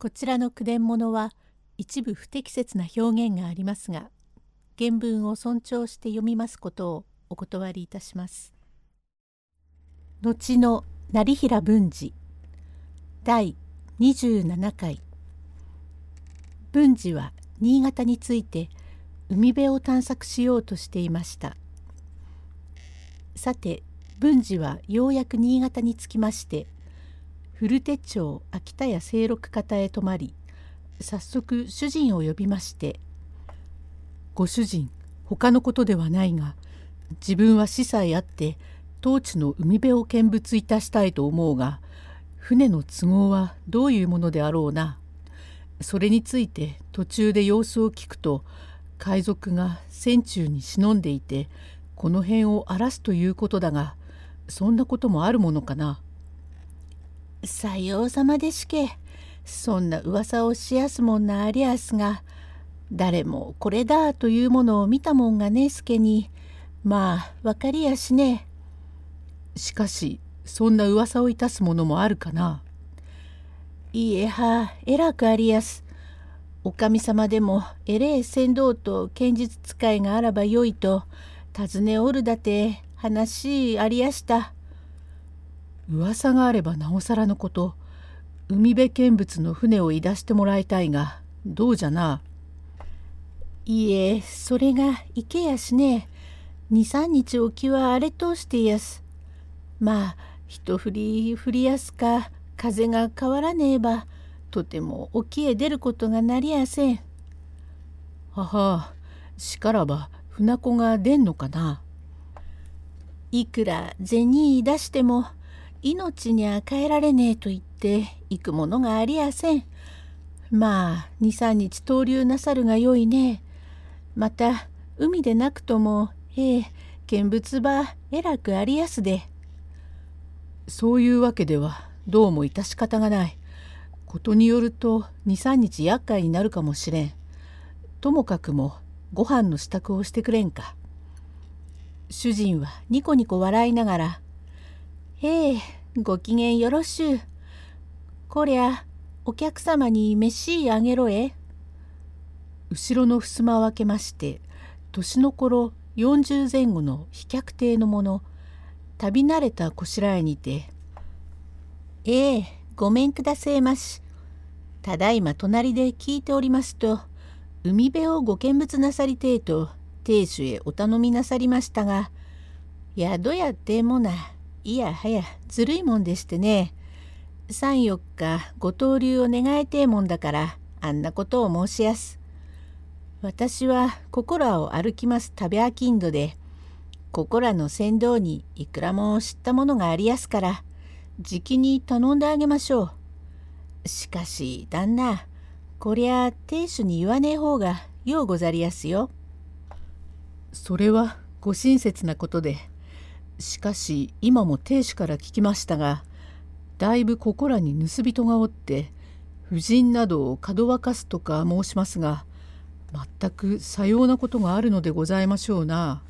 こちらの句伝物は一部不適切な表現がありますが原文を尊重して読みますことをお断りいたします。後の成平文治第27回文治は新潟について海辺を探索しようとしていました。さて文治はようやく新潟に着きまして古手町秋田屋清六方へ泊まり早速主人を呼びまして「ご主人他のことではないが自分は死さえあって当地の海辺を見物いたしたいと思うが船の都合はどういうものであろうな。それについて途中で様子を聞くと海賊が船中に忍んでいてこの辺を荒らすということだがそんなこともあるものかな。さようさまでしけ。そんな噂をしやすもんなありやすが、誰もこれだというものを見たもんがねすけに、まあ分かりやしね。しかしそんな噂をいたすものもあるかな。いいえはえらくありやす。おかみさまでもえれえ船頭と剣術使いがあらばよいと尋ねおるだて話ありやした。噂があればなおさらのこと海辺見物の船をいだしてもらいたいがどうじゃな？いいえそれが池やしね23日おきは荒れ通してやす。まあ一振り降りやすか風が変わらねえばとても沖へ出ることがなりやせん。ははしからば船子が出んのかな？いくら銭出しても命には変えられねえと言って行くものがありやせん。まあ23日逗留なさるがよいね。また海でなくともええ見物場えらくありやすで。そういうわけではどうも致し方がない。ことによると23日厄介になるかもしれん。ともかくもご飯の支度をしてくれんか。主人はニコニコ笑いながらへえ、ご機嫌よろしゅう。こりゃ、お客様に飯あげろえ。後ろの襖を開けまして、年の頃40前後の飛脚亭の者、旅慣れたこしらえにて、ええ、ごめんくだせえまし。ただいま隣で聞いておりますと、海辺をご見物なさりてえと、亭主へお頼みなさりましたが、宿やってもな。いやはやずるいもんでしてね34日ご登竜を願いてえもんだからあんなことを申しやす。私はここらを歩きます食べ飽きんどでここらの船頭にいくらも知ったものがありやすからじきに頼んであげましょう。しかし旦那こりゃ亭主に言わねえ方がようござりやすよ。それはご親切なことでしかし今も亭主から聞きましたがだいぶここらに盗人がおって婦人などをかどわかすとか申しますが全くさようなことがあるのでございましょうな。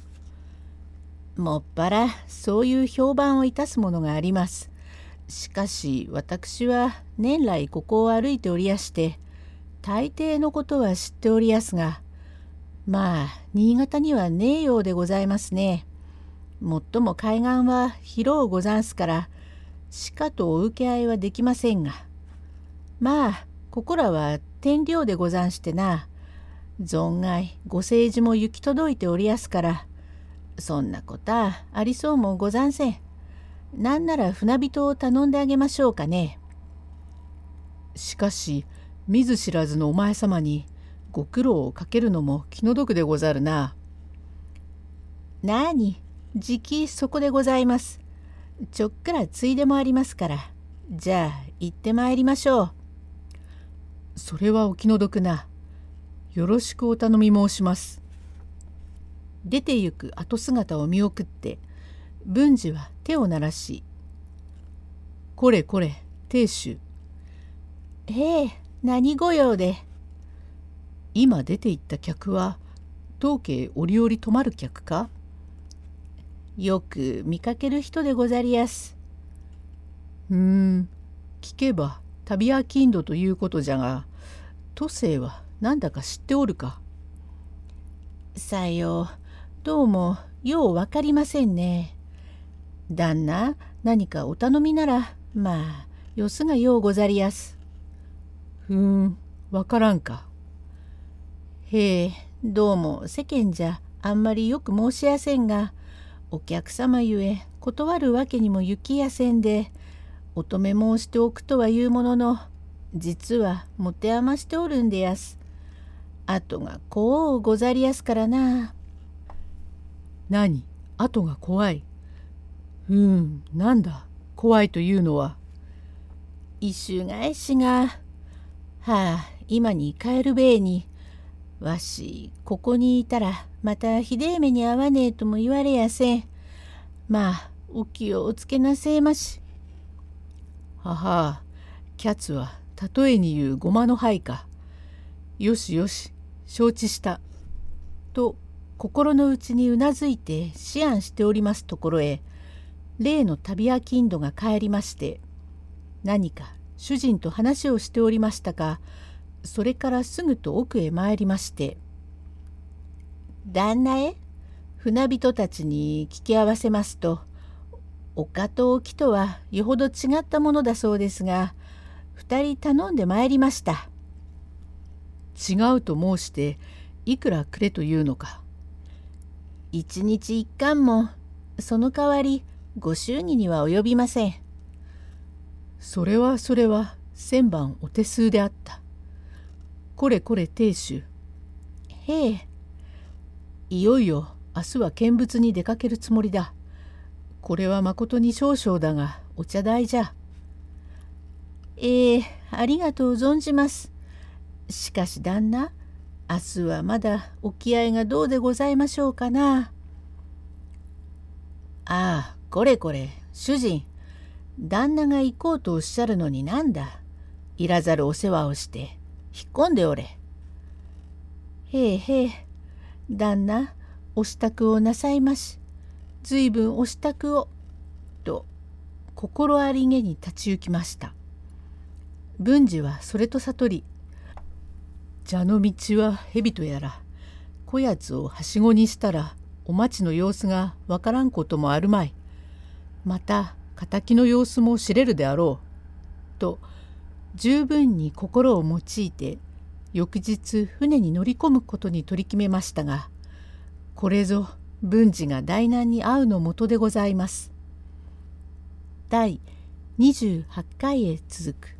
もっぱらそういう評判をいたすものがあります。しかし私は年来ここを歩いておりやして大抵のことは知っておりやすがまあ新潟にはねえようでございますね。もっとも海岸は広うござんすからしかとお受け合いはできませんがまあここらは天領でござんしてな存外ご政治も行き届いておりやすからそんなことはありそうもござんせん。なんなら船人を頼んであげましょうかね。しかし見ず知らずのお前様にご苦労をかけるのも気の毒でござるな。なあにじきそこでございます。ちょっくらついでもありますから。じゃあ行ってまいりましょう。それはお気の毒な。よろしくお頼み申します。出て行く後姿を見送って文治は手を鳴らし「これこれ亭主」「ええ何御用で」今出て行った客は当家折々泊まる客か？よく見かける人でござりやす。うーん聞けば旅商人ということじゃが都政は何だか知っておるか？さようどうもよう分かりませんね。旦那何かお頼みならまあよすがようござりやす。ふん分からんか。へえどうも世間じゃあんまりよく申しやせんがお客様ゆえ断るわけにも行きやせんでお止め申しておくとはいうものの実は持て余しておるんでやす。後がこうござりやすからな。何？後が怖い。うん、なんだ？怖いというのは？一周返しが、はあ、今に帰るべえに、わし、ここにいたらまたひでえ目に遭わねえとも言われやせん。まあ、お気をおつけなせえまし。ははキャツは例えに言うごまの灰か。よしよし、承知した。と心の内にうなずいて思案しておりますところへ例の旅屋金土が帰りまして何か主人と話をしておりましたかそれからすぐと奥へ参りまして「旦那へ？船人たちに聞き合わせますと丘と沖とはよほど違ったものだそうですが2人頼んで参りました。違うと申していくらくれというのか。一日一貫もその代わりご祝儀には及びません。それはそれは千番お手数であった。これこれ亭主。へえ。いよいよ明日は見物に出かけるつもりだ。これはまことに少々だがお茶代じゃ。ええありがとう存じます。しかし旦那明日はまだ沖合がどうでございましょうかな。ああ、これこれ、主人。旦那が行こうとおっしゃるのになんだ。いらざるお世話をして、引っ込んでおれ。へえへえ、旦那、お支度をなさいまし。ずいぶんお支度を。と、心ありげに立ち行きました。文治はそれと悟り、蛇の道は蛇とやらこやつをはしごにしたらお町の様子がわからんこともあるまいまた敵の様子も知れるであろう」と十分に心を用いて翌日船に乗り込むことに取り決めましたがこれぞ文治が大難に遭うのもとでございます。第28回へ続く